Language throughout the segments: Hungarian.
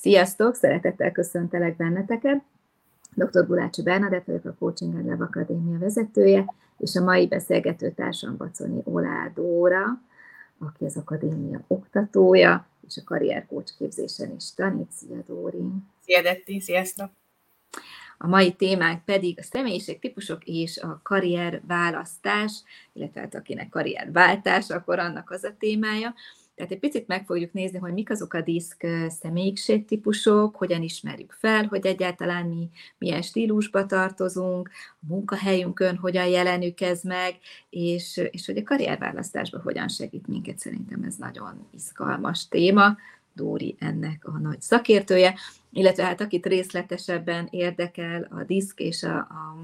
Sziasztok! Szeretettel köszöntelek benneteket. Dr. Gulácsi Bernadett vagyok, a Coaching and Love Akadémia vezetője, és a mai beszélgető társam Baconi Oládóra, aki az akadémia oktatója, és a karrierkócs képzésen is tanít. Szia, Dóri! Szia, Detti! Sziasztok! A mai témánk pedig a személyiségtípusok és a karrierválasztás, illetve hát akinek karrierváltás, akkor annak az a témája. Tehát egy picit meg fogjuk nézni, hogy mik azok a diszk személyiségtípusok, hogyan ismerjük fel, hogy egyáltalán mi milyen stílusba tartozunk, a munkahelyünkön hogyan jelenük ez meg, és, és hogy a karrierválasztásban hogyan segít minket. Szerintem ez nagyon izgalmas téma. Dóri ennek a nagy szakértője illetve hát akit részletesebben érdekel a diszk és a, a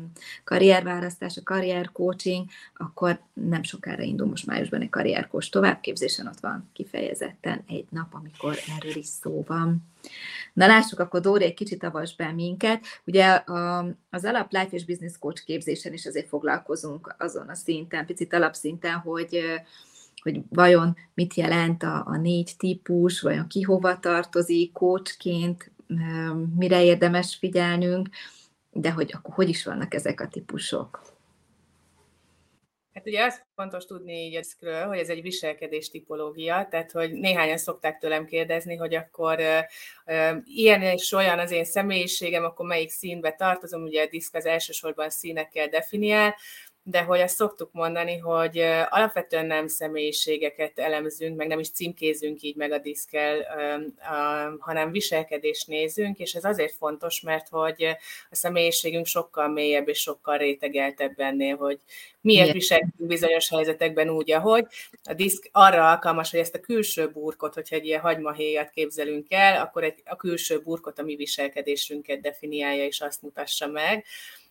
karrierválasztás, a karriercoaching, akkor nem sokára indul most májusban egy karrierkós továbbképzésen, ott van kifejezetten egy nap, amikor erről is szó van. Na lássuk, akkor Dóri egy kicsit avas be minket. Ugye a, az alap life és business coach képzésen is azért foglalkozunk azon a szinten, picit alapszinten, hogy hogy vajon mit jelent a, a négy típus, vajon ki hova tartozik, coachként, mire érdemes figyelnünk, de hogy akkor hogy is vannak ezek a típusok? Hát ugye azt fontos tudni így ezekről, hogy ez egy viselkedés tipológia, tehát hogy néhányan szokták tőlem kérdezni, hogy akkor uh, uh, ilyen és olyan az én személyiségem, akkor melyik színbe tartozom, ugye a diszk az elsősorban színekkel definiál, de hogy azt szoktuk mondani, hogy alapvetően nem személyiségeket elemzünk, meg nem is címkézünk így meg a diszkel, hanem viselkedést nézünk, és ez azért fontos, mert hogy a személyiségünk sokkal mélyebb és sokkal rétegeltebb ennél, hogy miért viselkedünk bizonyos helyzetekben úgy, ahogy. A diszk arra alkalmas, hogy ezt a külső burkot, hogyha egy ilyen hagymahéjat képzelünk el, akkor egy, a külső burkot a mi viselkedésünket definiálja és azt mutassa meg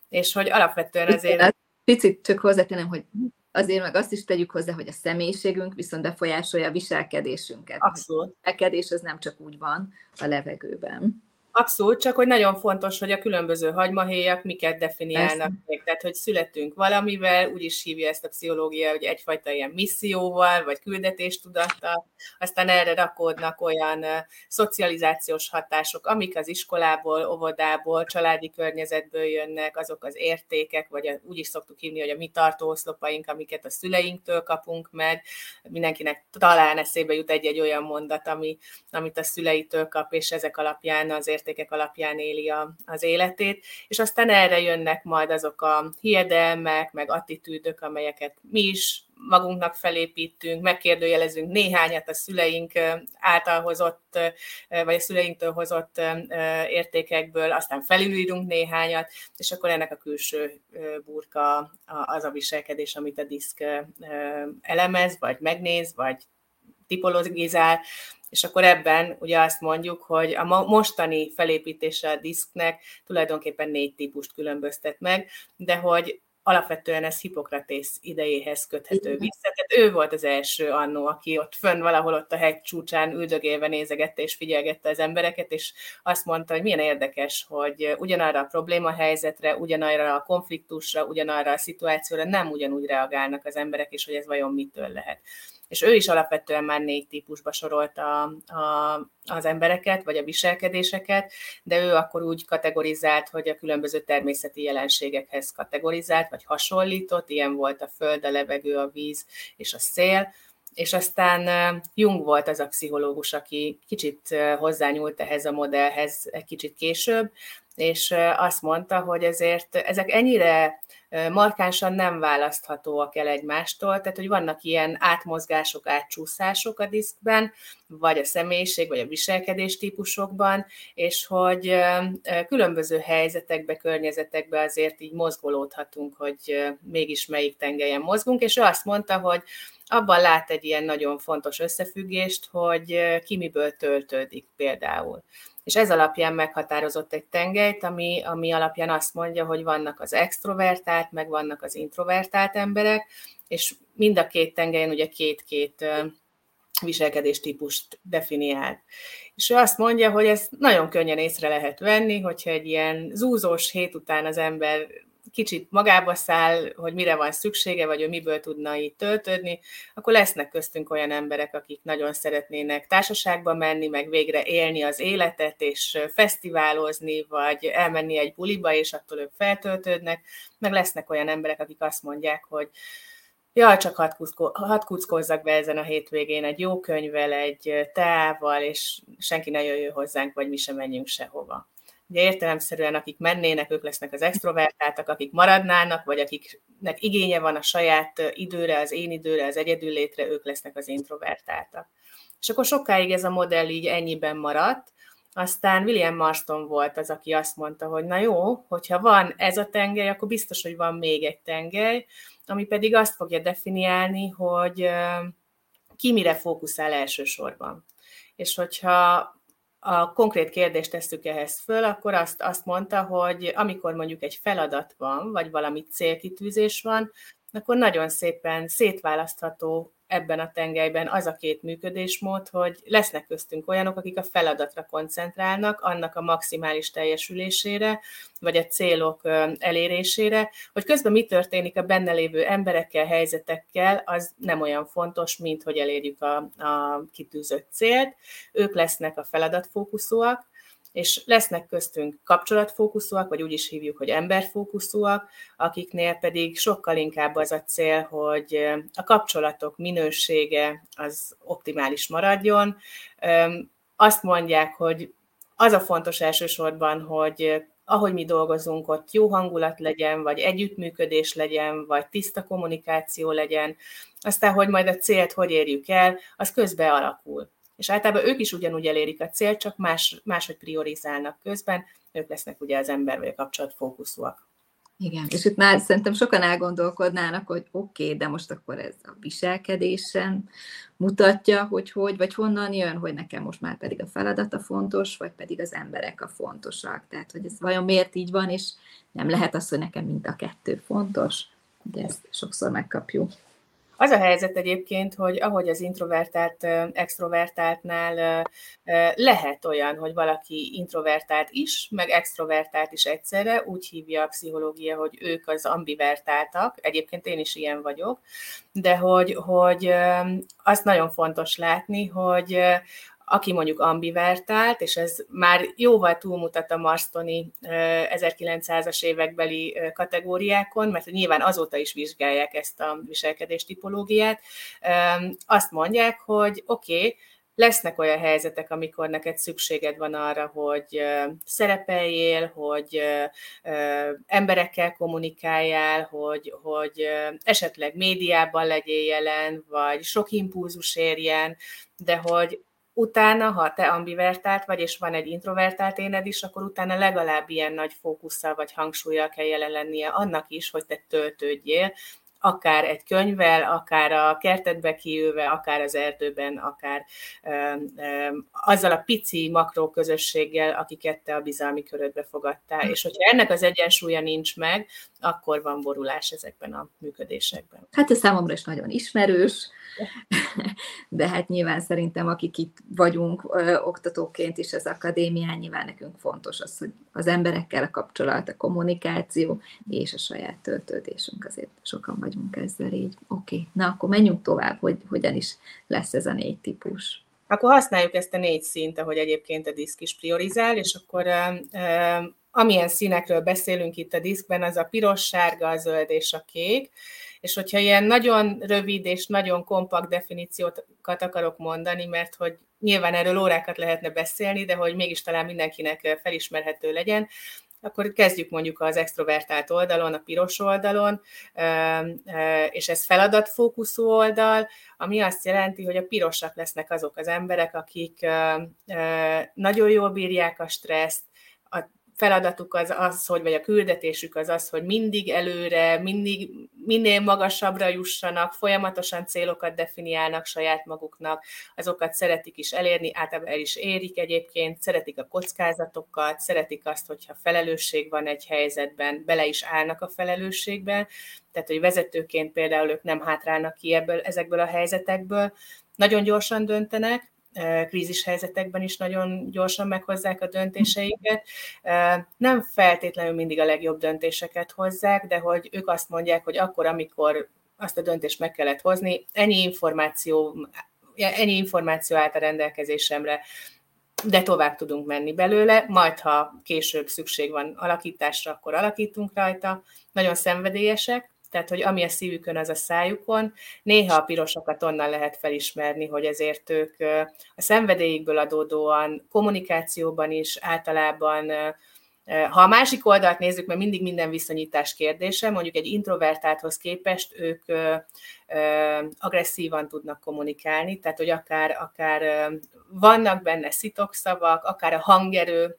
és hogy alapvetően azért picit csak hozzátenem, hogy azért meg azt is tegyük hozzá, hogy a személyiségünk viszont befolyásolja a viselkedésünket. Abszolút. A viselkedés az nem csak úgy van a levegőben. Abszolút, csak hogy nagyon fontos, hogy a különböző hagymahéjak miket definiálnak még. Tehát, hogy születünk valamivel, úgy is hívja ezt a pszichológia, hogy egyfajta ilyen misszióval, vagy küldetéstudattal, aztán erre rakódnak olyan szocializációs hatások, amik az iskolából, óvodából, családi környezetből jönnek, azok az értékek, vagy a, úgy is szoktuk hívni, hogy a mi tartóoszlopaink, amiket a szüleinktől kapunk meg. Mindenkinek talán eszébe jut egy-egy olyan mondat, ami, amit a szüleitől kap, és ezek alapján azért értékek alapján éli a, az életét, és aztán erre jönnek majd azok a hiedelmek, meg attitűdök, amelyeket mi is magunknak felépítünk, megkérdőjelezünk néhányat a szüleink által hozott, vagy a szüleinktől hozott értékekből, aztán felülírunk néhányat, és akkor ennek a külső burka az a viselkedés, amit a diszk elemez, vagy megnéz, vagy tipologizál, és akkor ebben ugye azt mondjuk, hogy a mostani felépítése a diszknek tulajdonképpen négy típust különböztet meg, de hogy alapvetően ez Hippokratész idejéhez köthető vissza. Tehát ő volt az első annó, aki ott fönn valahol ott a hegy csúcsán üldögélve nézegette és figyelgette az embereket, és azt mondta, hogy milyen érdekes, hogy ugyanarra a probléma helyzetre, ugyanarra a konfliktusra, ugyanarra a szituációra nem ugyanúgy reagálnak az emberek, és hogy ez vajon mitől lehet és ő is alapvetően már négy típusba sorolta a, az embereket, vagy a viselkedéseket, de ő akkor úgy kategorizált, hogy a különböző természeti jelenségekhez kategorizált, vagy hasonlított, ilyen volt a föld, a levegő, a víz és a szél, és aztán Jung volt az a pszichológus, aki kicsit hozzányúlt ehhez a modellhez egy kicsit később, és azt mondta, hogy ezért ezek ennyire markánsan nem választhatóak el egymástól, tehát hogy vannak ilyen átmozgások, átcsúszások a diszkben, vagy a személyiség, vagy a viselkedés típusokban, és hogy különböző helyzetekbe, környezetekbe azért így mozgolódhatunk, hogy mégis melyik tengelyen mozgunk, és ő azt mondta, hogy abban lát egy ilyen nagyon fontos összefüggést, hogy ki miből töltődik például és ez alapján meghatározott egy tengelyt, ami, ami alapján azt mondja, hogy vannak az extrovertált, meg vannak az introvertált emberek, és mind a két tengelyen ugye két-két viselkedéstípust definiált. És ő azt mondja, hogy ezt nagyon könnyen észre lehet venni, hogyha egy ilyen zúzós hét után az ember kicsit magába száll, hogy mire van szüksége, vagy ő miből tudna itt töltődni, akkor lesznek köztünk olyan emberek, akik nagyon szeretnének társaságba menni, meg végre élni az életet, és fesztiválozni, vagy elmenni egy buliba, és attól ők feltöltődnek, meg lesznek olyan emberek, akik azt mondják, hogy jaj, csak hadd, kuszko, hadd kuckozzak be ezen a hétvégén egy jó könyvvel, egy teával, és senki ne jöjjön hozzánk, vagy mi sem menjünk sehova. Ugye értelemszerűen, akik mennének, ők lesznek az extrovertáltak, akik maradnának, vagy akiknek igénye van a saját időre, az én időre, az egyedüllétre, ők lesznek az introvertáltak. És akkor sokáig ez a modell így ennyiben maradt, aztán William Marston volt az, aki azt mondta, hogy na jó, hogyha van ez a tengely, akkor biztos, hogy van még egy tengely, ami pedig azt fogja definiálni, hogy ki mire fókuszál elsősorban. És hogyha a konkrét kérdést tesszük ehhez föl, akkor azt, azt mondta, hogy amikor mondjuk egy feladat van, vagy valami célkitűzés van, akkor nagyon szépen szétválasztható ebben a tengelyben az a két működésmód, hogy lesznek köztünk olyanok, akik a feladatra koncentrálnak, annak a maximális teljesülésére, vagy a célok elérésére, hogy közben mi történik a benne lévő emberekkel, helyzetekkel, az nem olyan fontos, mint hogy elérjük a, a kitűzött célt. Ők lesznek a feladatfókuszúak, és lesznek köztünk kapcsolatfókuszúak, vagy úgy is hívjuk, hogy emberfókuszúak, akiknél pedig sokkal inkább az a cél, hogy a kapcsolatok minősége az optimális maradjon. Azt mondják, hogy az a fontos elsősorban, hogy ahogy mi dolgozunk, ott jó hangulat legyen, vagy együttműködés legyen, vagy tiszta kommunikáció legyen, aztán, hogy majd a célt hogy érjük el, az közbe alakul és általában ők is ugyanúgy elérik a célt, csak más, máshogy priorizálnak közben, ők lesznek ugye az ember vagy a kapcsolat fókuszúak. Igen, és itt már szerintem sokan elgondolkodnának, hogy oké, okay, de most akkor ez a viselkedésen mutatja, hogy hogy, vagy honnan jön, hogy nekem most már pedig a feladata fontos, vagy pedig az emberek a fontosak. Tehát, hogy ez vajon miért így van, és nem lehet az, hogy nekem mind a kettő fontos. De ezt sokszor megkapjuk. Az a helyzet egyébként, hogy ahogy az introvertált, extrovertáltnál lehet olyan, hogy valaki introvertált is, meg extrovertált is egyszerre, úgy hívja a pszichológia, hogy ők az ambivertáltak, egyébként én is ilyen vagyok, de hogy, hogy azt nagyon fontos látni, hogy aki mondjuk ambivertált, és ez már jóval túlmutat a Marstoni 1900-as évekbeli kategóriákon, mert nyilván azóta is vizsgálják ezt a viselkedés tipológiát, azt mondják, hogy oké, okay, lesznek olyan helyzetek, amikor neked szükséged van arra, hogy szerepeljél, hogy emberekkel kommunikáljál, hogy, hogy esetleg médiában legyél jelen, vagy sok impulzus érjen, de hogy utána, ha te ambivertált vagy, és van egy introvertált éned is, akkor utána legalább ilyen nagy fókusszal vagy hangsúlyjal kell jelen lennie annak is, hogy te töltődjél, akár egy könyvvel, akár a kertetbe kiülve, akár az erdőben, akár um, um, azzal a pici makró közösséggel, akiket te a bizalmi körödbe fogadtál. És hogyha ennek az egyensúlya nincs meg, akkor van borulás ezekben a működésekben. Hát ez számomra is nagyon ismerős, de hát nyilván szerintem, akik itt vagyunk oktatóként is az akadémián, nyilván nekünk fontos az, hogy az emberekkel a kapcsolat, a kommunikáció és a saját töltődésünk, azért sokan vagyunk ezzel így. Oké, okay. na akkor menjünk tovább, hogy hogyan is lesz ez a négy típus. Akkor használjuk ezt a négy szint, ahogy egyébként a diszk is priorizál, és akkor amilyen színekről beszélünk itt a diszkben, az a piros, sárga, a zöld és a kék, és hogyha ilyen nagyon rövid és nagyon kompakt definíciókat akarok mondani, mert hogy nyilván erről órákat lehetne beszélni, de hogy mégis talán mindenkinek felismerhető legyen, akkor kezdjük mondjuk az extrovertált oldalon, a piros oldalon, és ez feladatfókuszú oldal, ami azt jelenti, hogy a pirosak lesznek azok az emberek, akik nagyon jól bírják a stresszt, feladatuk az az, hogy, vagy a küldetésük az az, hogy mindig előre, mindig, minél magasabbra jussanak, folyamatosan célokat definiálnak saját maguknak, azokat szeretik is elérni, általában el is érik egyébként, szeretik a kockázatokat, szeretik azt, hogyha felelősség van egy helyzetben, bele is állnak a felelősségben, tehát, hogy vezetőként például ők nem hátrálnak ki ebből, ezekből a helyzetekből, nagyon gyorsan döntenek, krízis helyzetekben is nagyon gyorsan meghozzák a döntéseiket. Nem feltétlenül mindig a legjobb döntéseket hozzák, de hogy ők azt mondják, hogy akkor, amikor azt a döntést meg kellett hozni, ennyi információ, ennyi információ állt a rendelkezésemre, de tovább tudunk menni belőle, majd ha később szükség van alakításra, akkor alakítunk rajta. Nagyon szenvedélyesek, tehát hogy ami a szívükön, az a szájukon. Néha a pirosokat onnan lehet felismerni, hogy ezért ők a szenvedélyükből adódóan kommunikációban is általában ha a másik oldalt nézzük, mert mindig minden viszonyítás kérdése, mondjuk egy introvertálthoz képest ők agresszívan tudnak kommunikálni, tehát hogy akár, akár vannak benne szitokszavak, akár a hangerő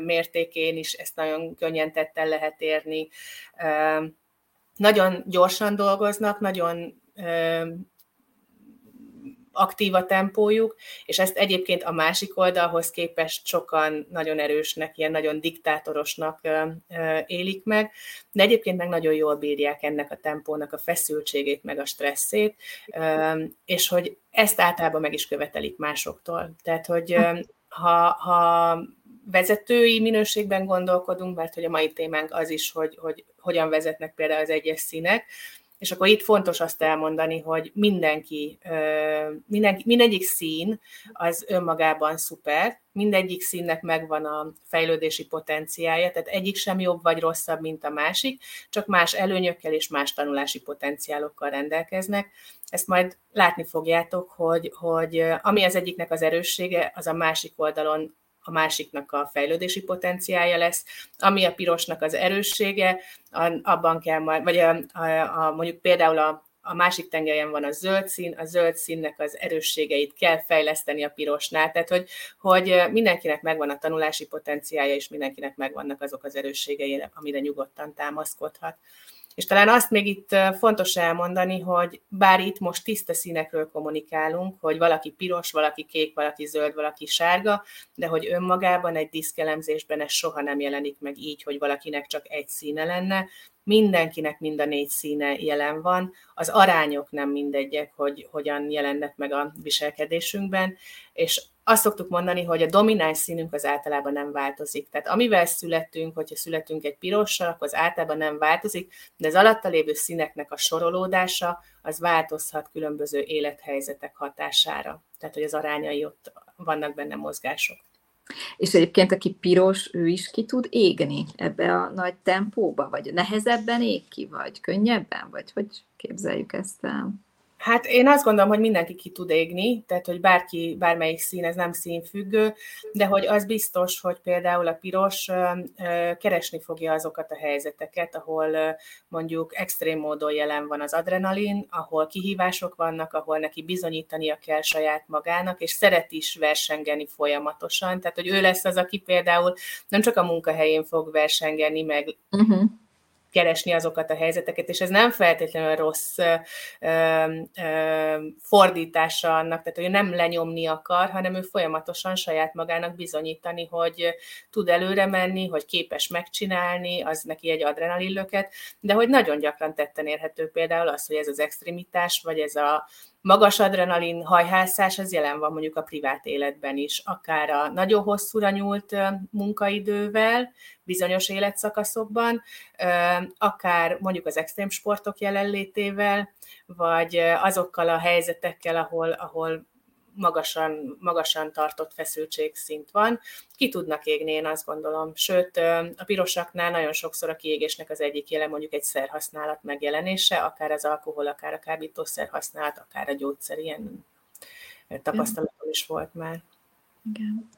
mértékén is ezt nagyon könnyen tetten lehet érni. Nagyon gyorsan dolgoznak, nagyon aktív a tempójuk, és ezt egyébként a másik oldalhoz képest sokan nagyon erősnek, ilyen nagyon diktátorosnak élik meg, de egyébként meg nagyon jól bírják ennek a tempónak a feszültségét, meg a stresszét, és hogy ezt általában meg is követelik másoktól. Tehát, hogy ha, ha vezetői minőségben gondolkodunk, mert hogy a mai témánk az is, hogy, hogy hogyan vezetnek például az egyes színek, és akkor itt fontos azt elmondani, hogy mindenki, mindenki mindegyik szín az önmagában szuper, mindegyik színnek megvan a fejlődési potenciája, tehát egyik sem jobb vagy rosszabb, mint a másik, csak más előnyökkel és más tanulási potenciálokkal rendelkeznek. Ezt majd látni fogjátok, hogy, hogy ami az egyiknek az erőssége, az a másik oldalon a másiknak a fejlődési potenciája lesz, ami a pirosnak az erőssége, abban kell majd, vagy a, a, a, mondjuk például a, a másik tengelyen van a zöld szín, a zöld színnek az erősségeit kell fejleszteni a pirosnál, tehát hogy, hogy mindenkinek megvan a tanulási potenciája, és mindenkinek megvannak azok az erősségei, amire nyugodtan támaszkodhat. És talán azt még itt fontos elmondani, hogy bár itt most tiszta színekről kommunikálunk, hogy valaki piros, valaki kék, valaki zöld, valaki sárga, de hogy önmagában egy diszkelemzésben ez soha nem jelenik meg így, hogy valakinek csak egy színe lenne, mindenkinek mind a négy színe jelen van, az arányok nem mindegyek, hogy hogyan jelennek meg a viselkedésünkben, és azt szoktuk mondani, hogy a domináns színünk az általában nem változik. Tehát amivel születünk, hogyha születünk egy pirossal, akkor az általában nem változik, de az alatta lévő színeknek a sorolódása az változhat különböző élethelyzetek hatására. Tehát, hogy az arányai ott vannak benne mozgások. És egyébként, aki piros, ő is ki tud égni ebbe a nagy tempóba? Vagy nehezebben ég ki, vagy könnyebben? Vagy hogy képzeljük ezt el? Hát én azt gondolom, hogy mindenki ki tud égni, tehát hogy bárki, bármelyik szín, ez nem színfüggő, de hogy az biztos, hogy például a piros keresni fogja azokat a helyzeteket, ahol mondjuk extrém módon jelen van az adrenalin, ahol kihívások vannak, ahol neki bizonyítania kell saját magának, és szeret is versengeni folyamatosan. Tehát, hogy ő lesz az, aki például nem csak a munkahelyén fog versengeni, meg uh-huh keresni azokat a helyzeteket, és ez nem feltétlenül rossz ö, ö, fordítása annak, tehát hogy nem lenyomni akar, hanem ő folyamatosan saját magának bizonyítani, hogy tud előre menni, hogy képes megcsinálni, az neki egy adrenalinlöket, de hogy nagyon gyakran tetten érhető például az, hogy ez az extremitás, vagy ez a magas adrenalin hajhászás, az jelen van mondjuk a privát életben is, akár a nagyon hosszúra nyúlt munkaidővel, bizonyos életszakaszokban, akár mondjuk az extrém sportok jelenlétével, vagy azokkal a helyzetekkel, ahol, ahol magasan, magasan tartott feszültségszint van. Ki tudnak égni, én azt gondolom. Sőt, a pirosaknál nagyon sokszor a kiégésnek az egyik jele mondjuk egy szerhasználat megjelenése, akár az alkohol, akár a kábítószer használat, akár a gyógyszer, ilyen tapasztalatom is volt már. Igen.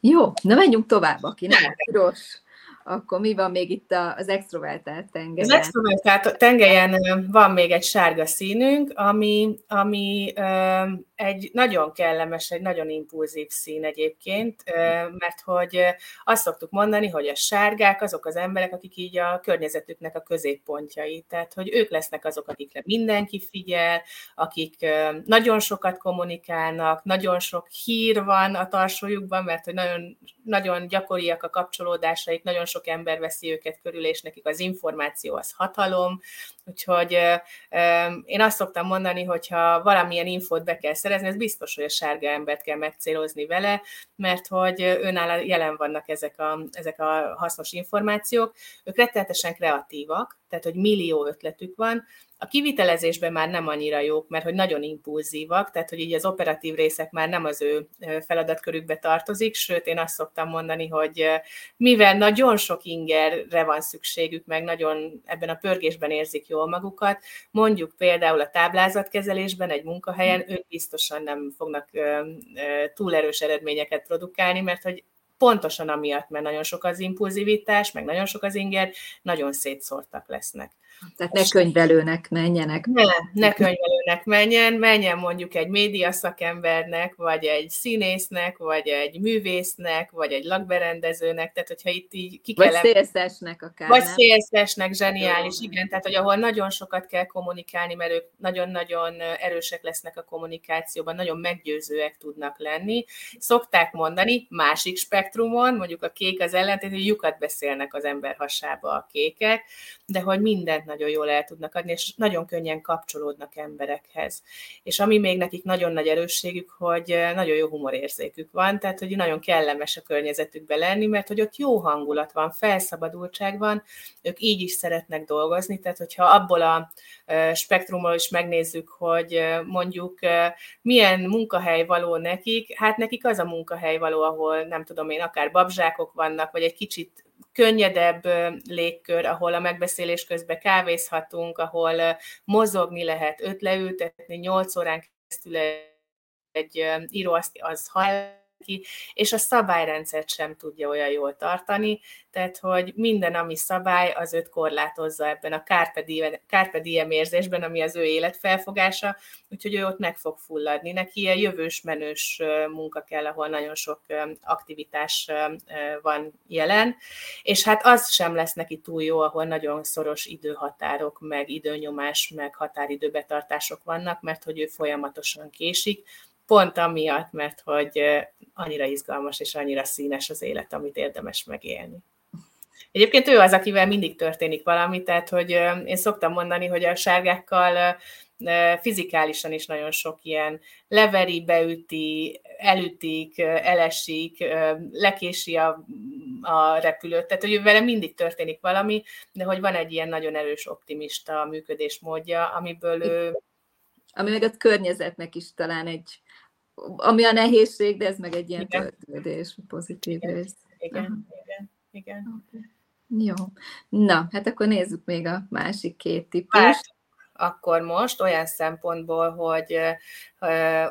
Jó, na menjünk tovább, aki nem piros akkor mi van még itt az extrovertált tengelyen? Az extrovertált tengelyen van még egy sárga színünk, ami, ami egy nagyon kellemes, egy nagyon impulzív szín egyébként, mert hogy azt szoktuk mondani, hogy a sárgák azok az emberek, akik így a környezetüknek a középpontjai, tehát hogy ők lesznek azok, akikre mindenki figyel, akik nagyon sokat kommunikálnak, nagyon sok hír van a tarsójukban, mert hogy nagyon, nagyon gyakoriak a kapcsolódásaik, nagyon sok ember veszi őket körül, és nekik az információ az hatalom, úgyhogy én azt szoktam mondani, hogy ha valamilyen infót be kell szerezni, ez biztos, hogy a sárga embert kell megcélozni vele, mert hogy őnála jelen vannak ezek a, ezek a hasznos információk. Ők rettenetesen kreatívak, tehát hogy millió ötletük van, a kivitelezésben már nem annyira jók, mert hogy nagyon impulzívak, tehát hogy így az operatív részek már nem az ő feladatkörükbe tartozik, sőt én azt szoktam mondani, hogy mivel nagyon sok ingerre van szükségük, meg nagyon ebben a pörgésben érzik jól magukat, mondjuk például a táblázatkezelésben egy munkahelyen ők biztosan nem fognak túl erős eredményeket produkálni, mert hogy pontosan amiatt, mert nagyon sok az impulzivitás, meg nagyon sok az inger, nagyon szétszórtak lesznek. Tehát ne könyvelőnek menjenek. Ne, ne könyvelőnek menjen, menjen mondjuk egy média szakembernek, vagy egy színésznek, vagy egy művésznek, vagy egy lakberendezőnek, tehát hogyha itt így ki kell... Vagy szélszesnek akár. Vagy szélszesnek, zseniális, igen, tehát hogy ahol nagyon sokat kell kommunikálni, mert ők nagyon-nagyon erősek lesznek a kommunikációban, nagyon meggyőzőek tudnak lenni. Szokták mondani, másik spektrumon, mondjuk a kék az ellentét, hogy lyukat beszélnek az ember hasába a kékek, de hogy mindent nagyon jól el tudnak adni, és nagyon könnyen kapcsolódnak emberekhez. És ami még nekik nagyon nagy erősségük, hogy eh, nagyon jó humorérzékük van, tehát hogy nagyon kellemes a környezetükbe lenni, mert hogy ott jó hangulat van, felszabadultság van, ők így is szeretnek dolgozni, tehát hogyha abból a eh, spektrumról is megnézzük, hogy eh, mondjuk milyen munkahely való nekik, hát nekik az a munkahely való, ahol nem tudom én, akár babzsákok vannak, vagy egy kicsit könnyedebb légkör, ahol a megbeszélés közben kávézhatunk, ahol mozogni lehet, öt leültetni, nyolc órán keresztül egy író az hall ki, és a szabályrendszert sem tudja olyan jól tartani, tehát hogy minden, ami szabály, az őt korlátozza ebben a carpe diem, érzésben, ami az ő életfelfogása, úgyhogy ő ott meg fog fulladni. Neki ilyen jövős, menős munka kell, ahol nagyon sok aktivitás van jelen, és hát az sem lesz neki túl jó, ahol nagyon szoros időhatárok, meg időnyomás, meg határidőbetartások vannak, mert hogy ő folyamatosan késik, pont amiatt, mert hogy annyira izgalmas és annyira színes az élet, amit érdemes megélni. Egyébként ő az, akivel mindig történik valami, tehát hogy én szoktam mondani, hogy a sárgákkal fizikálisan is nagyon sok ilyen leveri, beüti, elütik, elesik, lekési a, a repülőt, tehát hogy vele mindig történik valami, de hogy van egy ilyen nagyon erős optimista működésmódja, amiből ő... Ami meg a környezetnek is talán egy ami a nehézség, de ez meg egy ilyen igen. töltődés, pozitív igen. rész. Igen, igen, igen. Okay. Jó. Na, hát akkor nézzük még a másik két típus. Hát, akkor most olyan szempontból, hogy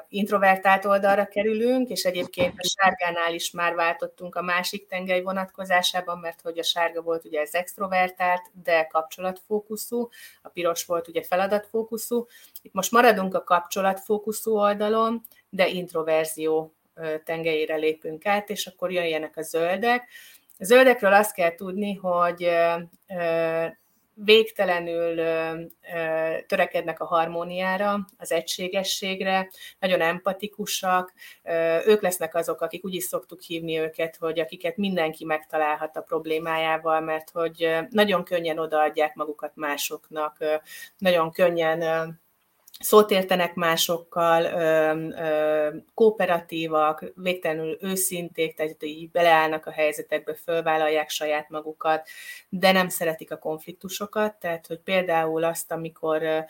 introvertált oldalra kerülünk, és egyébként a sárgánál is már váltottunk a másik tengely vonatkozásában, mert hogy a sárga volt ugye ez extrovertált, de kapcsolatfókuszú, a piros volt ugye feladatfókuszú. Itt most maradunk a kapcsolatfókuszú oldalon, de introverzió tengelyére lépünk át, és akkor jöjjenek a zöldek. A zöldekről azt kell tudni, hogy végtelenül törekednek a harmóniára, az egységességre, nagyon empatikusak, ők lesznek azok, akik úgy is szoktuk hívni őket, hogy akiket mindenki megtalálhat a problémájával, mert hogy nagyon könnyen odaadják magukat másoknak, nagyon könnyen szót értenek másokkal, kooperatívak, végtelenül őszinték, tehát így beleállnak a helyzetekbe, fölvállalják saját magukat, de nem szeretik a konfliktusokat, tehát hogy például azt, amikor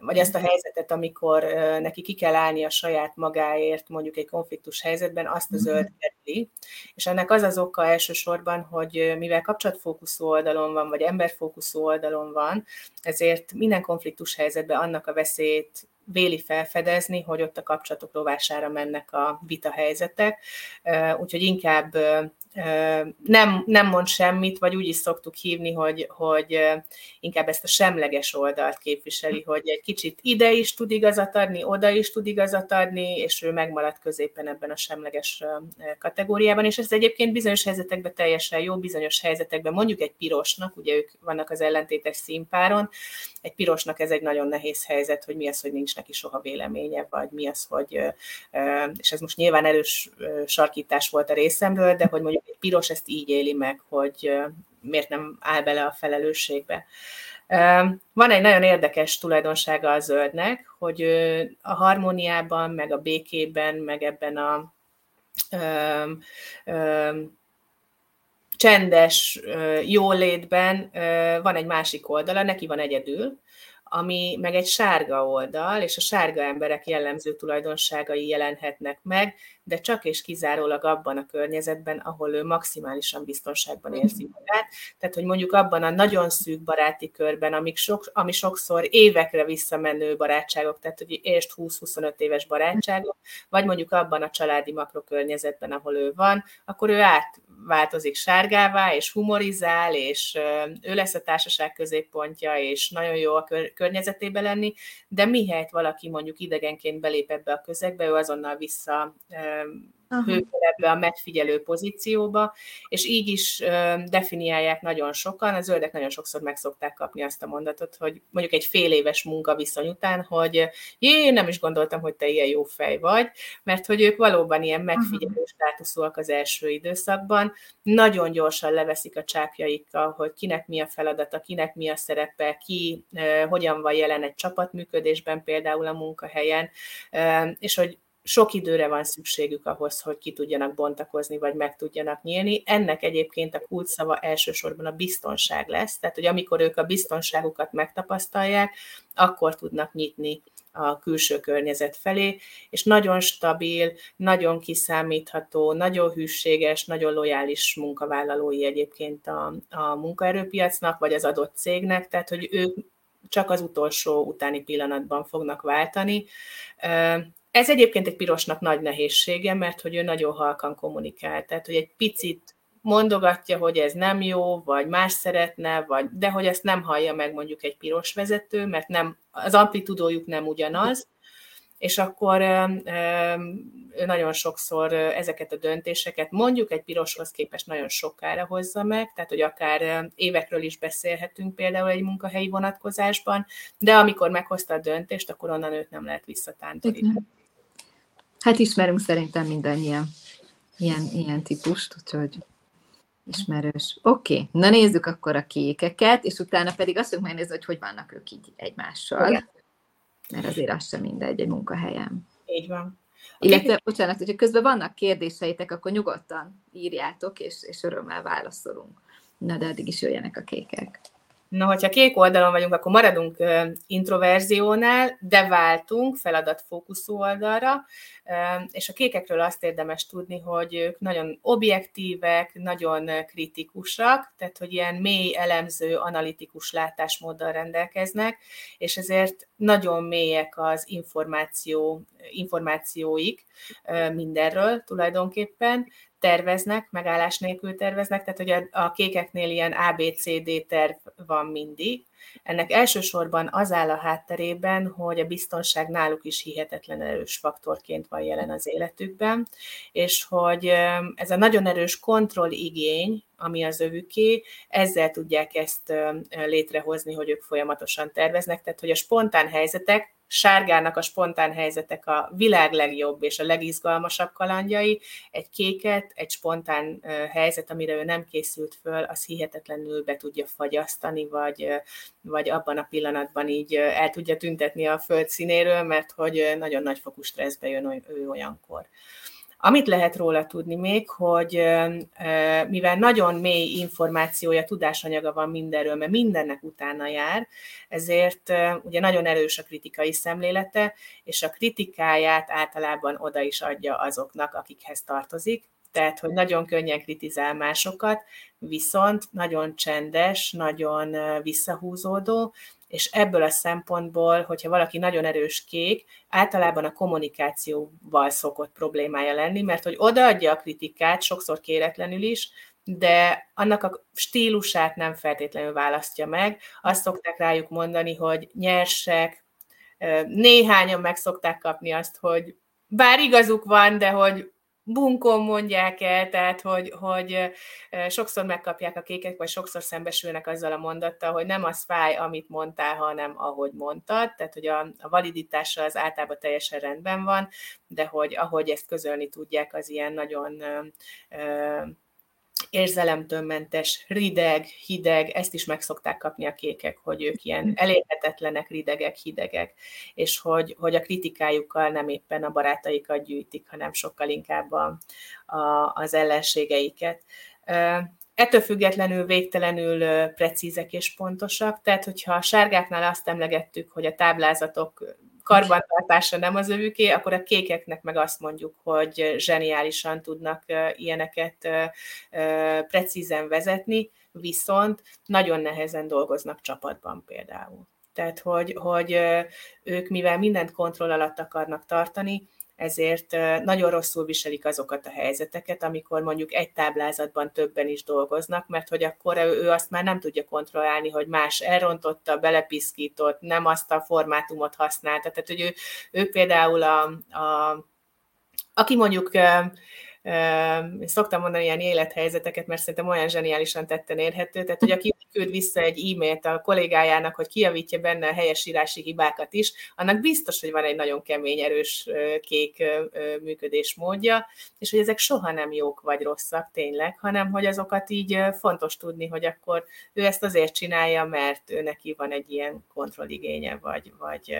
vagy ezt a helyzetet, amikor neki ki kell állni a saját magáért, mondjuk egy konfliktus helyzetben, azt a mhm. zöld kerüli. És ennek az az oka elsősorban, hogy mivel kapcsolatfókuszú oldalon van, vagy emberfókuszú oldalon van, ezért minden konfliktus helyzetben annak a veszélyét véli felfedezni, hogy ott a kapcsolatok rovására mennek a vita helyzetek, úgyhogy inkább nem, nem mond semmit, vagy úgy is szoktuk hívni, hogy, hogy inkább ezt a semleges oldalt képviseli, hogy egy kicsit ide is tud igazat adni, oda is tud igazat adni, és ő megmarad középen ebben a semleges kategóriában, és ez egyébként bizonyos helyzetekben teljesen jó, bizonyos helyzetekben mondjuk egy pirosnak, ugye ők vannak az ellentétes színpáron, egy pirosnak ez egy nagyon nehéz helyzet, hogy mi az, hogy nincs neki soha véleménye, vagy mi az, hogy, és ez most nyilván erős sarkítás volt a részemről, de hogy mondjuk egy piros ezt így éli meg, hogy miért nem áll bele a felelősségbe. Van egy nagyon érdekes tulajdonsága a zöldnek, hogy a harmóniában, meg a békében, meg ebben a ö, ö, csendes jólétben van egy másik oldala, neki van egyedül, ami meg egy sárga oldal, és a sárga emberek jellemző tulajdonságai jelenhetnek meg, de csak és kizárólag abban a környezetben, ahol ő maximálisan biztonságban érzi magát. Tehát, hogy mondjuk abban a nagyon szűk baráti körben, amik sok, ami sokszor évekre visszamenő barátságok, tehát hogy érst 20-25 éves barátságok, vagy mondjuk abban a családi makrokörnyezetben, ahol ő van, akkor ő átváltozik sárgává, és humorizál, és ő lesz a társaság középpontja, és nagyon jó a környezetében lenni, de mihelyt valaki mondjuk idegenként belép ebbe a közegbe, ő azonnal vissza hőkör ebbe a megfigyelő pozícióba, és így is definiálják nagyon sokan, a zöldek nagyon sokszor meg szokták kapni azt a mondatot, hogy mondjuk egy fél éves munkaviszony után, hogy jé, nem is gondoltam, hogy te ilyen jó fej vagy, mert hogy ők valóban ilyen megfigyelő státuszúak az első időszakban, nagyon gyorsan leveszik a csápjaikkal, hogy kinek mi a feladata, kinek mi a szerepe, ki hogyan van jelen egy csapatműködésben például a munkahelyen, és hogy sok időre van szükségük ahhoz, hogy ki tudjanak bontakozni, vagy meg tudjanak nyílni. Ennek egyébként a kulcsszava elsősorban a biztonság lesz, tehát hogy amikor ők a biztonságukat megtapasztalják, akkor tudnak nyitni a külső környezet felé, és nagyon stabil, nagyon kiszámítható, nagyon hűséges, nagyon lojális munkavállalói egyébként a, a munkaerőpiacnak, vagy az adott cégnek, tehát hogy ők csak az utolsó utáni pillanatban fognak váltani. Ez egyébként egy pirosnak nagy nehézsége, mert hogy ő nagyon halkan kommunikál, tehát hogy egy picit mondogatja, hogy ez nem jó, vagy más szeretne, vagy, de hogy ezt nem hallja meg mondjuk egy piros vezető, mert nem, az amplitudójuk nem ugyanaz, és akkor nagyon sokszor ezeket a döntéseket mondjuk egy piroshoz képest nagyon sokára hozza meg, tehát hogy akár évekről is beszélhetünk például egy munkahelyi vonatkozásban, de amikor meghozta a döntést, akkor onnan őt nem lehet visszatántorítani. Hát ismerünk szerintem mindannyian ilyen, ilyen típust, úgyhogy ismerős. Oké, okay. na nézzük akkor a kékeket, és utána pedig azt fogjuk megnézni, hogy hogy vannak ők így egymással. Igen. Mert azért az sem mindegy egy munkahelyen. Így van. Illetve, bocsánat, hogyha közben vannak kérdéseitek, akkor nyugodtan írjátok, és, és örömmel válaszolunk. Na, de addig is jöjjenek a kékek. Na, hogyha kék oldalon vagyunk, akkor maradunk introverziónál, de váltunk feladatfókuszú oldalra, és a kékekről azt érdemes tudni, hogy ők nagyon objektívek, nagyon kritikusak, tehát hogy ilyen mély, elemző, analitikus látásmóddal rendelkeznek, és ezért nagyon mélyek az információ, információik mindenről tulajdonképpen, terveznek, megállás nélkül terveznek, tehát hogy a, a kékeknél ilyen ABCD terv van mindig. Ennek elsősorban az áll a hátterében, hogy a biztonság náluk is hihetetlen erős faktorként van jelen az életükben, és hogy ez a nagyon erős kontrolligény, ami az övüké, ezzel tudják ezt létrehozni, hogy ők folyamatosan terveznek, tehát hogy a spontán helyzetek sárgának a spontán helyzetek a világ legjobb és a legizgalmasabb kalandjai, egy kéket, egy spontán helyzet, amire ő nem készült föl, az hihetetlenül be tudja fagyasztani, vagy, vagy abban a pillanatban így el tudja tüntetni a föld színéről, mert hogy nagyon nagy fokú stresszbe jön ő olyankor. Amit lehet róla tudni még, hogy mivel nagyon mély információja, tudásanyaga van mindenről, mert mindennek utána jár, ezért ugye nagyon erős a kritikai szemlélete, és a kritikáját általában oda is adja azoknak, akikhez tartozik, tehát, hogy nagyon könnyen kritizál másokat, viszont nagyon csendes, nagyon visszahúzódó, és ebből a szempontból, hogyha valaki nagyon erős kék, általában a kommunikációval szokott problémája lenni, mert hogy odaadja a kritikát, sokszor kéretlenül is, de annak a stílusát nem feltétlenül választja meg. Azt szokták rájuk mondani, hogy nyersek, néhányan meg szokták kapni azt, hogy bár igazuk van, de hogy bunkon mondják el, tehát hogy, hogy sokszor megkapják a kékek, vagy sokszor szembesülnek azzal a mondattal, hogy nem az fáj, amit mondtál, hanem ahogy mondtad, tehát hogy a, a validitása az általában teljesen rendben van, de hogy ahogy ezt közölni tudják, az ilyen nagyon érzelemtől mentes, rideg, hideg, ezt is meg szokták kapni a kékek, hogy ők ilyen mhm. elérhetetlenek, ridegek, hidegek, és hogy, hogy a kritikájukkal nem éppen a barátaikat gyűjtik, hanem sokkal inkább a, a, az ellenségeiket. Ettől függetlenül végtelenül precízek és pontosak, tehát hogyha a sárgáknál azt emlegettük, hogy a táblázatok karbantartása nem az övüké, akkor a kékeknek meg azt mondjuk, hogy zseniálisan tudnak ilyeneket precízen vezetni, viszont nagyon nehezen dolgoznak csapatban például. Tehát, hogy, hogy ők, mivel mindent kontroll alatt akarnak tartani, ezért nagyon rosszul viselik azokat a helyzeteket, amikor mondjuk egy táblázatban többen is dolgoznak, mert hogy akkor ő azt már nem tudja kontrollálni, hogy más elrontotta, belepiszkított, nem azt a formátumot használta. Tehát, hogy ő, ő például a, a aki mondjuk szoktam mondani ilyen élethelyzeteket, mert szerintem olyan zseniálisan tetten érhető, tehát hogy aki küld vissza egy e-mailt a kollégájának, hogy kiavítja benne a helyesírási hibákat is, annak biztos, hogy van egy nagyon kemény, erős kék működésmódja, és hogy ezek soha nem jók vagy rosszak tényleg, hanem hogy azokat így fontos tudni, hogy akkor ő ezt azért csinálja, mert ő neki van egy ilyen kontrolligénye, vagy, vagy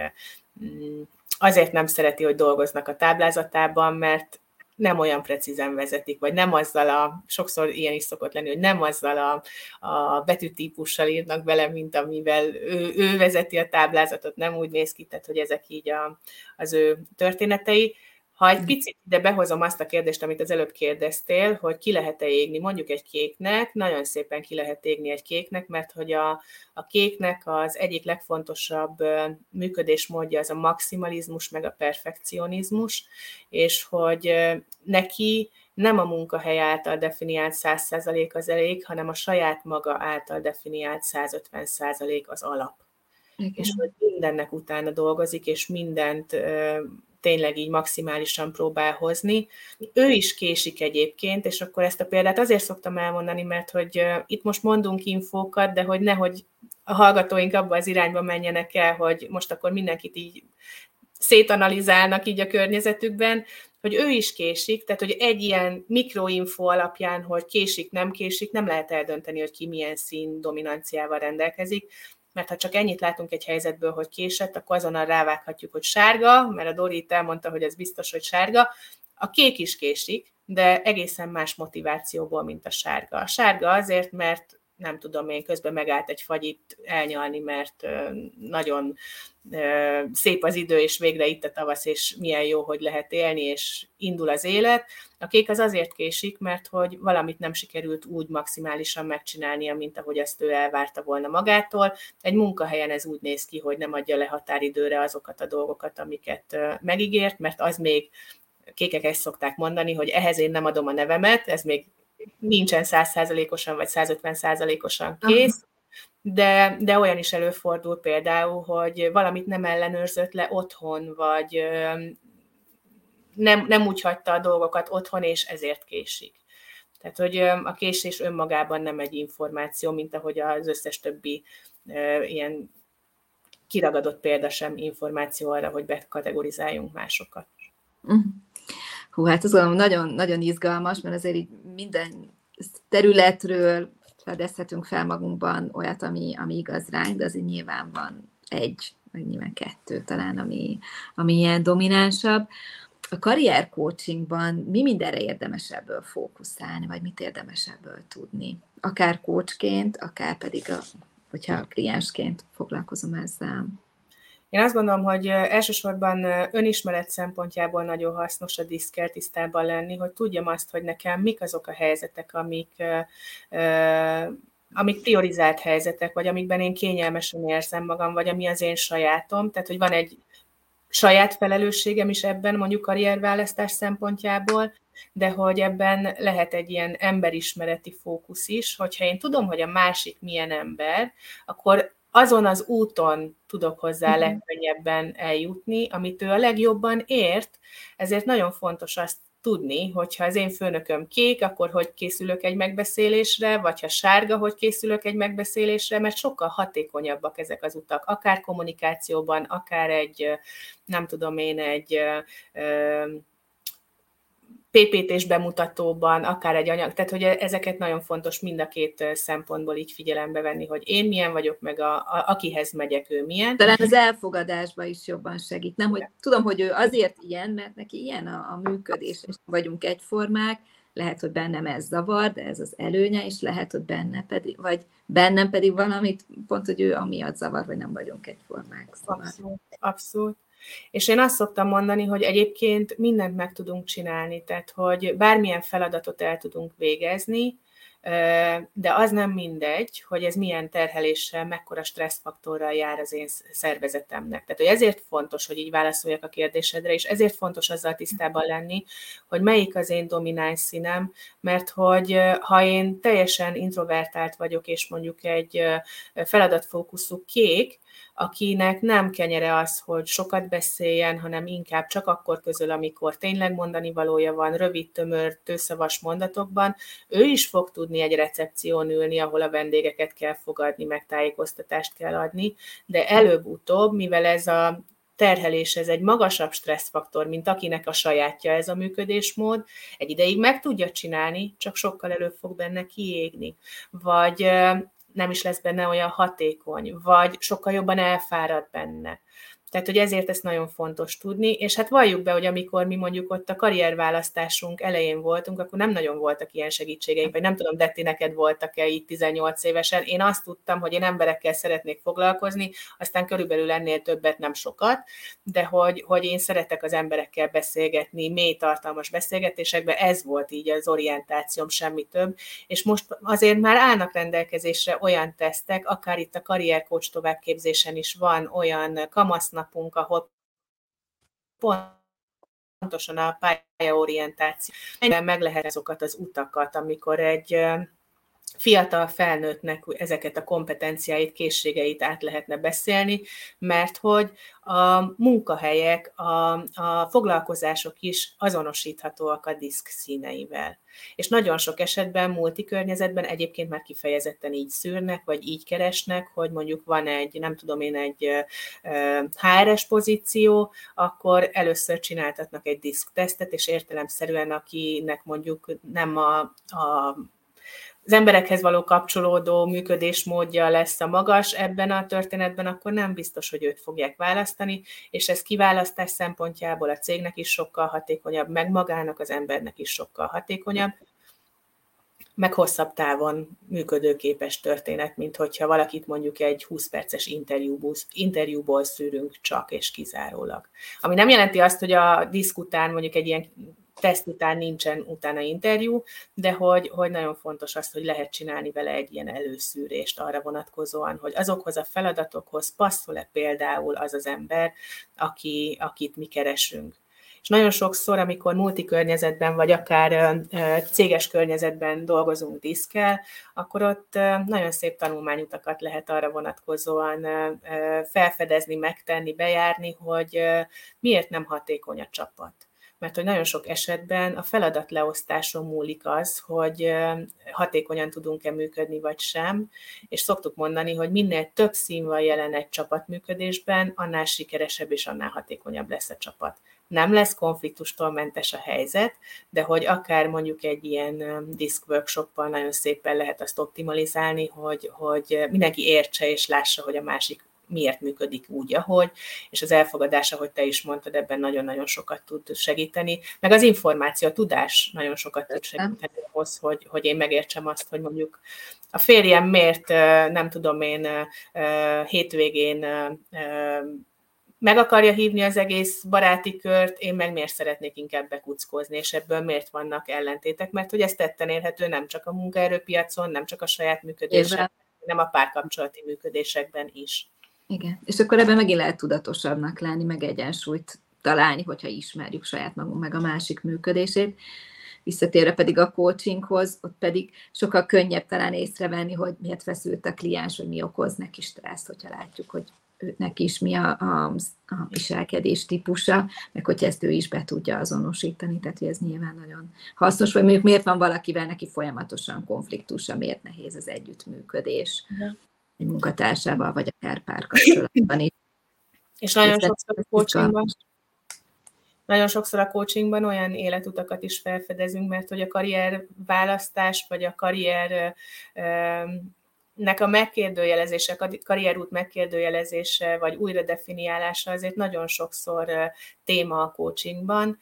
mm, azért nem szereti, hogy dolgoznak a táblázatában, mert nem olyan precízen vezetik, vagy nem azzal a, sokszor ilyen is szokott lenni, hogy nem azzal a, a betűtípussal írnak bele, mint amivel ő, ő vezeti a táblázatot, nem úgy néz ki, tehát hogy ezek így a, az ő történetei. Ha egy picit ide behozom azt a kérdést, amit az előbb kérdeztél, hogy ki lehet-e égni mondjuk egy kéknek, nagyon szépen ki lehet égni egy kéknek, mert hogy a, a kéknek az egyik legfontosabb működésmódja az a maximalizmus, meg a perfekcionizmus, és hogy neki nem a munkahely által definiált 100% az elég, hanem a saját maga által definiált 150% az alap. Igen. És hogy mindennek utána dolgozik, és mindent tényleg így maximálisan próbál hozni. Ő is késik egyébként, és akkor ezt a példát azért szoktam elmondani, mert hogy itt most mondunk infókat, de hogy nehogy a hallgatóink abba az irányba menjenek el, hogy most akkor mindenkit így szétanalizálnak így a környezetükben, hogy ő is késik, tehát hogy egy ilyen mikroinfo alapján, hogy késik, nem késik, nem lehet eldönteni, hogy ki milyen szín dominanciával rendelkezik, mert ha csak ennyit látunk egy helyzetből, hogy késett, akkor azonnal rávághatjuk, hogy sárga, mert a Dorit elmondta, hogy ez biztos, hogy sárga. A kék is késik, de egészen más motivációból, mint a sárga. A sárga azért, mert nem tudom én, közben megállt egy fagyit elnyalni, mert nagyon szép az idő, és végre itt a tavasz, és milyen jó, hogy lehet élni, és indul az élet. A kék az azért késik, mert hogy valamit nem sikerült úgy maximálisan megcsinálnia, mint ahogy ezt ő elvárta volna magától. Egy munkahelyen ez úgy néz ki, hogy nem adja le határidőre azokat a dolgokat, amiket megígért, mert az még kékek ezt szokták mondani, hogy ehhez én nem adom a nevemet, ez még nincsen százszázalékosan vagy 150 százalékosan kész, de, de olyan is előfordul például, hogy valamit nem ellenőrzött le otthon, vagy nem, nem úgy hagyta a dolgokat otthon, és ezért késik. Tehát, hogy a késés önmagában nem egy információ, mint ahogy az összes többi ilyen kiragadott példa sem információ arra, hogy bekategorizáljunk másokat. Uh-huh. Hú, hát az nagyon, nagyon izgalmas, mert azért így minden területről fedezhetünk fel magunkban olyat, ami, ami igaz ránk, de azért nyilván van egy, vagy nyilván kettő talán, ami, ami ilyen dominánsabb. A karrier coachingban mi mindenre érdemes ebből fókuszálni, vagy mit érdemes ebből tudni? Akár coachként, akár pedig, a, hogyha kliensként foglalkozom ezzel. Én azt gondolom, hogy elsősorban önismeret szempontjából nagyon hasznos a diszkel tisztában lenni, hogy tudjam azt, hogy nekem mik azok a helyzetek, amik, amik priorizált helyzetek, vagy amikben én kényelmesen érzem magam, vagy ami az én sajátom. Tehát, hogy van egy saját felelősségem is ebben, mondjuk karrierválasztás szempontjából, de hogy ebben lehet egy ilyen emberismereti fókusz is, hogyha én tudom, hogy a másik milyen ember, akkor azon az úton tudok hozzá uh-huh. legkönnyebben eljutni, amit ő a legjobban ért, ezért nagyon fontos azt tudni, hogyha az én főnököm kék, akkor hogy készülök egy megbeszélésre, vagy ha sárga, hogy készülök egy megbeszélésre, mert sokkal hatékonyabbak ezek az utak, akár kommunikációban, akár egy, nem tudom én, egy PPT-s bemutatóban, akár egy anyag, tehát hogy ezeket nagyon fontos mind a két szempontból így figyelembe venni, hogy én milyen vagyok, meg a, a, akihez megyek, ő milyen. Talán az elfogadásba is jobban segít, nem? Hogy tudom, hogy ő azért ilyen, mert neki ilyen a, a működés, és vagyunk egyformák, lehet, hogy bennem ez zavar, de ez az előnye, és lehet, hogy benne pedig, vagy bennem pedig valamit, pont, hogy ő amiatt zavar, hogy nem vagyunk egyformák. Szóval. Abszolút, abszolút. És én azt szoktam mondani, hogy egyébként mindent meg tudunk csinálni, tehát hogy bármilyen feladatot el tudunk végezni, de az nem mindegy, hogy ez milyen terheléssel, mekkora stresszfaktorral jár az én szervezetemnek. Tehát, hogy ezért fontos, hogy így válaszoljak a kérdésedre, és ezért fontos azzal tisztában lenni, hogy melyik az én domináns színem, mert hogy ha én teljesen introvertált vagyok, és mondjuk egy feladatfókuszú kék, akinek nem kenyere az, hogy sokat beszéljen, hanem inkább csak akkor közöl, amikor tényleg mondani valója van, rövid, tömör, tőszavas mondatokban, ő is fog tudni egy recepción ülni, ahol a vendégeket kell fogadni, meg tájékoztatást kell adni, de előbb-utóbb, mivel ez a terhelés, ez egy magasabb stresszfaktor, mint akinek a sajátja ez a működésmód, egy ideig meg tudja csinálni, csak sokkal előbb fog benne kiégni. Vagy nem is lesz benne olyan hatékony, vagy sokkal jobban elfárad benne. Tehát, hogy ezért ezt nagyon fontos tudni, és hát valljuk be, hogy amikor mi mondjuk ott a karrierválasztásunk elején voltunk, akkor nem nagyon voltak ilyen segítségeink, vagy nem tudom, Detti, neked voltak-e itt 18 évesen. Én azt tudtam, hogy én emberekkel szeretnék foglalkozni, aztán körülbelül ennél többet nem sokat, de hogy, hogy én szeretek az emberekkel beszélgetni, mély tartalmas beszélgetésekben, ez volt így az orientációm, semmi több, és most azért már állnak rendelkezésre olyan tesztek, akár itt a karriercoach továbbképzésen is van olyan kamasz napunk, ahol pontosan a pályaorientáció. Meg lehet azokat az utakat, amikor egy fiatal felnőttnek ezeket a kompetenciáit, készségeit át lehetne beszélni, mert hogy a munkahelyek, a, a foglalkozások is azonosíthatóak a diszk színeivel. És nagyon sok esetben multikörnyezetben egyébként már kifejezetten így szűrnek, vagy így keresnek, hogy mondjuk van egy, nem tudom én, egy HRS pozíció, akkor először csináltatnak egy diszktesztet, és értelemszerűen akinek mondjuk nem a, a az emberekhez való kapcsolódó működésmódja lesz a magas ebben a történetben, akkor nem biztos, hogy őt fogják választani, és ez kiválasztás szempontjából a cégnek is sokkal hatékonyabb, meg magának az embernek is sokkal hatékonyabb, meg hosszabb távon működőképes történet, mint hogyha valakit mondjuk egy 20 perces interjúból, interjúból szűrünk csak és kizárólag. Ami nem jelenti azt, hogy a diszk után mondjuk egy ilyen teszt után nincsen utána interjú, de hogy, hogy nagyon fontos az, hogy lehet csinálni vele egy ilyen előszűrést arra vonatkozóan, hogy azokhoz a feladatokhoz passzol-e például az az ember, aki, akit mi keresünk. És nagyon sokszor, amikor multikörnyezetben, vagy akár céges környezetben dolgozunk diszkel, akkor ott nagyon szép tanulmányutakat lehet arra vonatkozóan felfedezni, megtenni, bejárni, hogy miért nem hatékony a csapat mert hogy nagyon sok esetben a feladatleosztáson múlik az, hogy hatékonyan tudunk-e működni, vagy sem, és szoktuk mondani, hogy minél több szín van jelen egy csapatműködésben, annál sikeresebb és annál hatékonyabb lesz a csapat. Nem lesz konfliktustól mentes a helyzet, de hogy akár mondjuk egy ilyen disk workshoppal nagyon szépen lehet azt optimalizálni, hogy, hogy mindenki értse és lássa, hogy a másik miért működik úgy, ahogy, és az elfogadás, ahogy te is mondtad, ebben nagyon-nagyon sokat tud segíteni, meg az információ, a tudás nagyon sokat tud segíteni ahhoz, hogy, hogy én megértsem azt, hogy mondjuk a férjem miért, nem tudom én, hétvégén meg akarja hívni az egész baráti kört, én meg miért szeretnék inkább bekuckózni, és ebből miért vannak ellentétek, mert hogy ez tetten érhető nem csak a munkaerőpiacon, nem csak a saját működésben, hanem a párkapcsolati működésekben is. Igen, és akkor ebben megint lehet tudatosabbnak lenni, meg egyensúlyt találni, hogyha ismerjük saját magunk meg a másik működését. Visszatérve pedig a coachinghoz, ott pedig sokkal könnyebb talán észrevenni, hogy miért feszült a kliens, hogy mi okoz neki stresszt, hogyha látjuk, hogy őnek is mi a, a, a viselkedés típusa, meg hogyha ezt ő is be tudja azonosítani, tehát hogy ez nyilván nagyon hasznos, vagy mondjuk miért van valakivel neki folyamatosan konfliktusa, miért nehéz az együttműködés egy munkatársával, vagy akár párkapcsolatban is. És nagyon sokszor a coachingban nagyon sokszor a coachingban olyan életutakat is felfedezünk, mert hogy a karrier választás, vagy a karrier nek a megkérdőjelezése, a karrierút megkérdőjelezése, vagy újra definiálása azért nagyon sokszor téma a coachingban,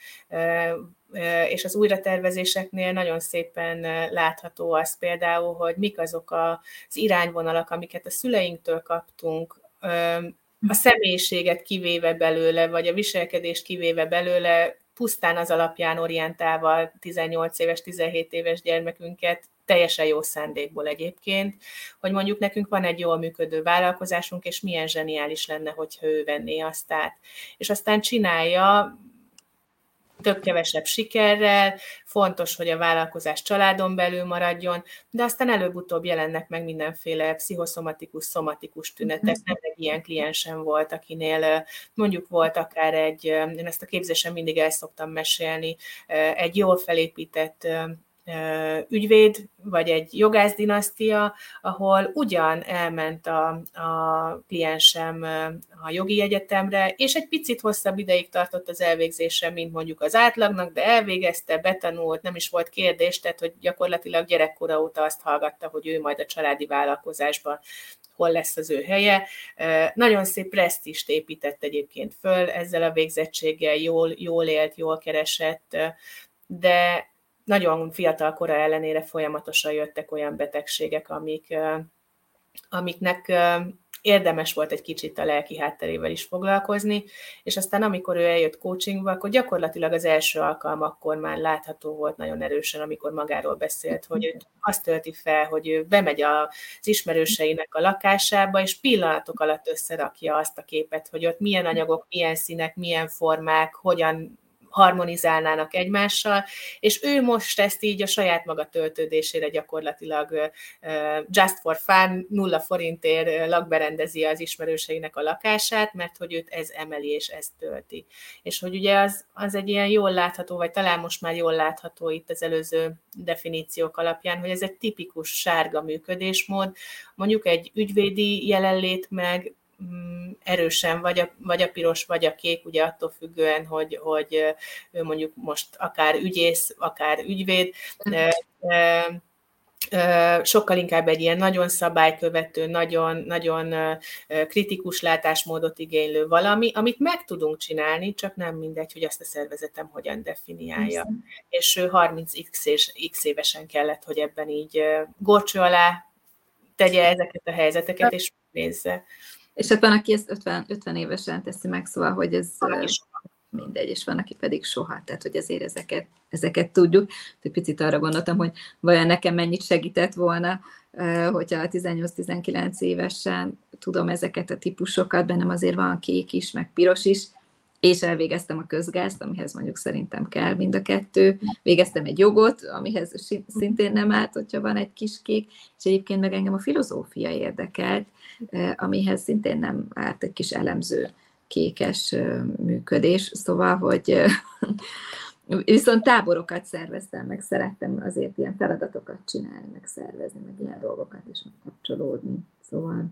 és az újratervezéseknél nagyon szépen látható az például, hogy mik azok az irányvonalak, amiket a szüleinktől kaptunk, a személyiséget kivéve belőle, vagy a viselkedést kivéve belőle, pusztán az alapján orientálva 18 éves, 17 éves gyermekünket, teljesen jó szándékból egyébként, hogy mondjuk nekünk van egy jól működő vállalkozásunk, és milyen zseniális lenne, hogyha ő venné azt át. És aztán csinálja, több-kevesebb sikerrel, fontos, hogy a vállalkozás családon belül maradjon, de aztán előbb-utóbb jelennek meg mindenféle pszichoszomatikus, szomatikus tünetek. Nem egy ilyen kliensem volt, akinél mondjuk volt akár egy, én ezt a képzésen mindig el szoktam mesélni, egy jól felépített ügyvéd, vagy egy jogász ahol ugyan elment a, a kliensem a jogi egyetemre, és egy picit hosszabb ideig tartott az elvégzése, mint mondjuk az átlagnak, de elvégezte, betanult, nem is volt kérdés, tehát hogy gyakorlatilag gyerekkora óta azt hallgatta, hogy ő majd a családi vállalkozásban hol lesz az ő helye. Nagyon szép presztist épített egyébként föl ezzel a végzettséggel, jól, jól élt, jól keresett, de nagyon fiatal kora ellenére folyamatosan jöttek olyan betegségek, amik, amiknek érdemes volt egy kicsit a lelki hátterével is foglalkozni, és aztán amikor ő eljött coachingba, akkor gyakorlatilag az első alkalmakkor már látható volt nagyon erősen, amikor magáról beszélt, hogy ő azt tölti fel, hogy ő bemegy az ismerőseinek a lakásába, és pillanatok alatt összerakja azt a képet, hogy ott milyen anyagok, milyen színek, milyen formák, hogyan harmonizálnának egymással, és ő most ezt így a saját maga töltődésére gyakorlatilag just for fun, nulla forintért lakberendezi az ismerőseinek a lakását, mert hogy őt ez emeli és ez tölti. És hogy ugye az, az egy ilyen jól látható, vagy talán most már jól látható itt az előző definíciók alapján, hogy ez egy tipikus sárga működésmód, mondjuk egy ügyvédi jelenlét meg erősen, vagy a, vagy a piros, vagy a kék, ugye attól függően, hogy, hogy ő mondjuk most akár ügyész, akár ügyvéd, sokkal inkább egy ilyen nagyon szabálykövető, nagyon, nagyon kritikus látásmódot igénylő valami, amit meg tudunk csinálni, csak nem mindegy, hogy azt a szervezetem hogyan definiálja. Viszont. És ő 30x és x évesen kellett, hogy ebben így gorcső alá tegye ezeket a helyzeteket, és nézze. És hát van, aki ezt 50, 50 évesen teszi meg, szóval, hogy ez mindegy, és van, aki pedig soha. Tehát, hogy azért ezeket, ezeket tudjuk. Egy picit arra gondoltam, hogy vajon nekem mennyit segített volna, hogyha 18-19 évesen tudom ezeket a típusokat, bennem azért van kék is, meg piros is, és elvégeztem a közgázt, amihez mondjuk szerintem kell mind a kettő. Végeztem egy jogot, amihez szintén nem állt, hogyha van egy kis kék, és egyébként meg engem a filozófia érdekelt, amihez szintén nem állt egy kis elemző kékes működés, szóval, hogy viszont táborokat szerveztem, meg szerettem azért ilyen feladatokat csinálni, meg szervezni, meg ilyen dolgokat is megkapcsolódni, szóval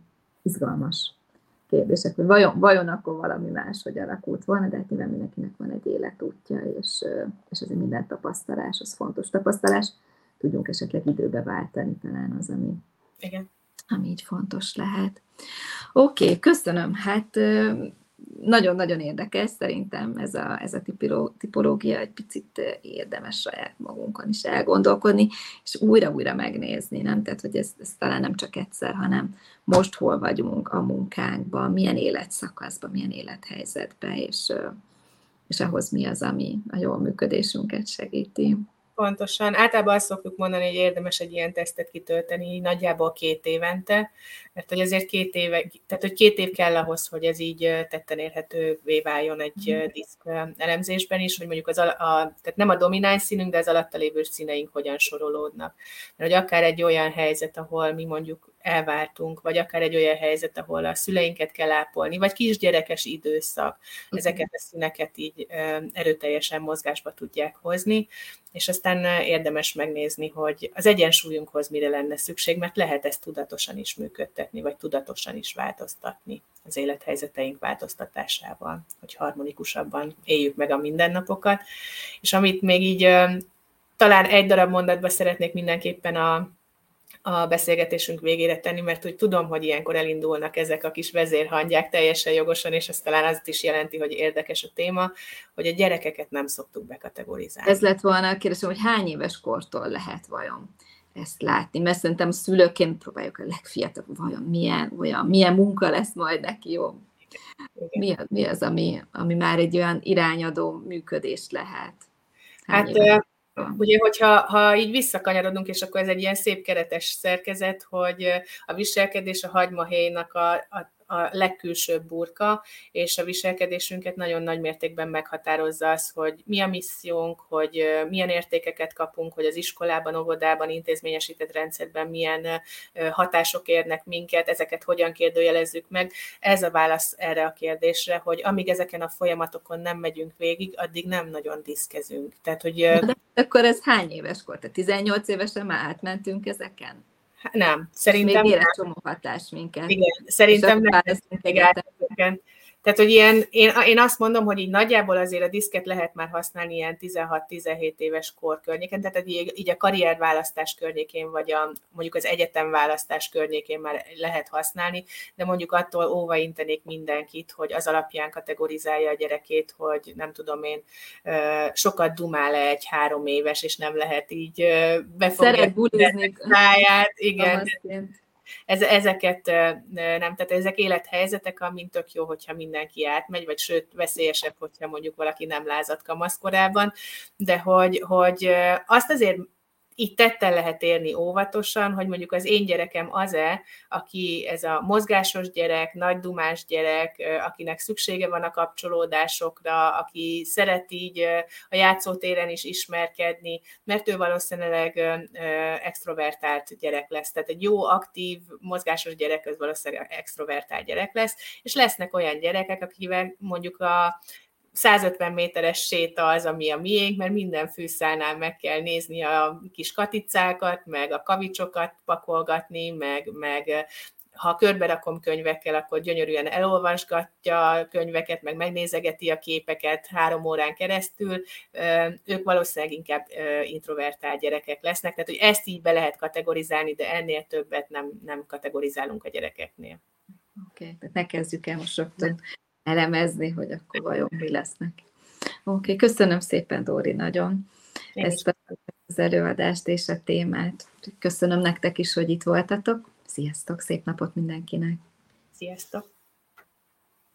izgalmas kérdések, hogy vajon, vajon akkor valami más, hogy alakult volna, de hát nyilván mindenkinek van egy életútja, és, és azért minden tapasztalás, az fontos tapasztalás, tudjunk esetleg időbe váltani, talán az, ami, Igen. ami így fontos lehet. Oké, okay, köszönöm. Hát nagyon-nagyon érdekes, szerintem ez a, ez a tipológia egy picit érdemes saját magunkon is elgondolkodni, és újra-újra megnézni, nem? Tehát, hogy ez, ez talán nem csak egyszer, hanem most hol vagyunk a munkánkban, milyen életszakaszban, milyen élethelyzetben, és, és ahhoz mi az, ami a jól működésünket segíti. Pontosan. Általában azt szoktuk mondani, hogy érdemes egy ilyen tesztet kitölteni nagyjából két évente, mert hogy azért két éve, tehát hogy két év kell ahhoz, hogy ez így tetten érhetővé váljon egy mm. diszk elemzésben is, hogy mondjuk az a, a, tehát nem a domináns színünk, de az alatta lévő színeink hogyan sorolódnak. Mert hogy akár egy olyan helyzet, ahol mi mondjuk elváltunk, vagy akár egy olyan helyzet, ahol a szüleinket kell ápolni, vagy kisgyerekes időszak, ezeket a színeket így erőteljesen mozgásba tudják hozni, és aztán érdemes megnézni, hogy az egyensúlyunkhoz mire lenne szükség, mert lehet ezt tudatosan is működtetni, vagy tudatosan is változtatni az élethelyzeteink változtatásával, hogy harmonikusabban éljük meg a mindennapokat. És amit még így talán egy darab mondatba szeretnék mindenképpen a, a beszélgetésünk végére tenni, mert hogy tudom, hogy ilyenkor elindulnak ezek a kis vezérhangyák teljesen jogosan, és ez talán azt is jelenti, hogy érdekes a téma, hogy a gyerekeket nem szoktuk bekategorizálni. Ez lett volna a kérdésem, hogy hány éves kortól lehet vajon ezt látni, mert szerintem szülőként próbáljuk a legfiatalabb, vajon milyen, olyan, milyen munka lesz majd neki, jó? Mi, mi az, ami, ami már egy olyan irányadó működést lehet? Hány hát Ugye, hogyha ha így visszakanyarodunk, és akkor ez egy ilyen szép keretes szerkezet, hogy a viselkedés a hagymahéjnak a, a a legkülsőbb burka, és a viselkedésünket nagyon nagy mértékben meghatározza az, hogy mi a missziónk, hogy milyen értékeket kapunk, hogy az iskolában, óvodában, intézményesített rendszerben milyen hatások érnek minket, ezeket hogyan kérdőjelezzük meg. Ez a válasz erre a kérdésre, hogy amíg ezeken a folyamatokon nem megyünk végig, addig nem nagyon diszkezünk. Tehát, hogy... De akkor ez hány éves kor? Tehát 18 évesen már átmentünk ezeken? Nem, szerintem még ér csomó hatás minket. Igen, szerintem nem. Igen. Tehát, hogy ilyen, én, én azt mondom, hogy így nagyjából azért a diszket lehet már használni ilyen 16-17 éves kor környéken, tehát így, így a karrierválasztás környékén, vagy a, mondjuk az egyetemválasztás környékén már lehet használni, de mondjuk attól óva intenék mindenkit, hogy az alapján kategorizálja a gyerekét, hogy nem tudom én, sokat dumál egy három éves, és nem lehet így befogni. Szeret bulizni. Igen ez, ezeket nem, tehát ezek élethelyzetek, amint tök jó, hogyha mindenki átmegy, vagy sőt, veszélyesebb, hogyha mondjuk valaki nem lázadt kamaszkorában, de hogy, hogy azt azért így tettel lehet érni óvatosan, hogy mondjuk az én gyerekem az-e, aki ez a mozgásos gyerek, nagy dumás gyerek, akinek szüksége van a kapcsolódásokra, aki szeret így a játszótéren is ismerkedni, mert ő valószínűleg extrovertált gyerek lesz. Tehát egy jó, aktív, mozgásos gyerek az valószínűleg extrovertált gyerek lesz, és lesznek olyan gyerekek, akivel mondjuk a 150 méteres séta az, ami a miénk, mert minden fűszálnál meg kell nézni a kis katicákat, meg a kavicsokat pakolgatni, meg, meg ha körbe rakom könyvekkel, akkor gyönyörűen elolvasgatja a könyveket, meg megnézegeti a képeket három órán keresztül. Ők valószínűleg inkább introvertált gyerekek lesznek, tehát hogy ezt így be lehet kategorizálni, de ennél többet nem, nem kategorizálunk a gyerekeknél. Oké, okay, tehát ne kezdjük el most rögtön elemezni, hogy akkor vajon mi lesznek. Oké, okay, köszönöm szépen, Dóri, nagyon Én ezt az előadást és a témát. Köszönöm nektek is, hogy itt voltatok. Sziasztok, szép napot mindenkinek! Sziasztok!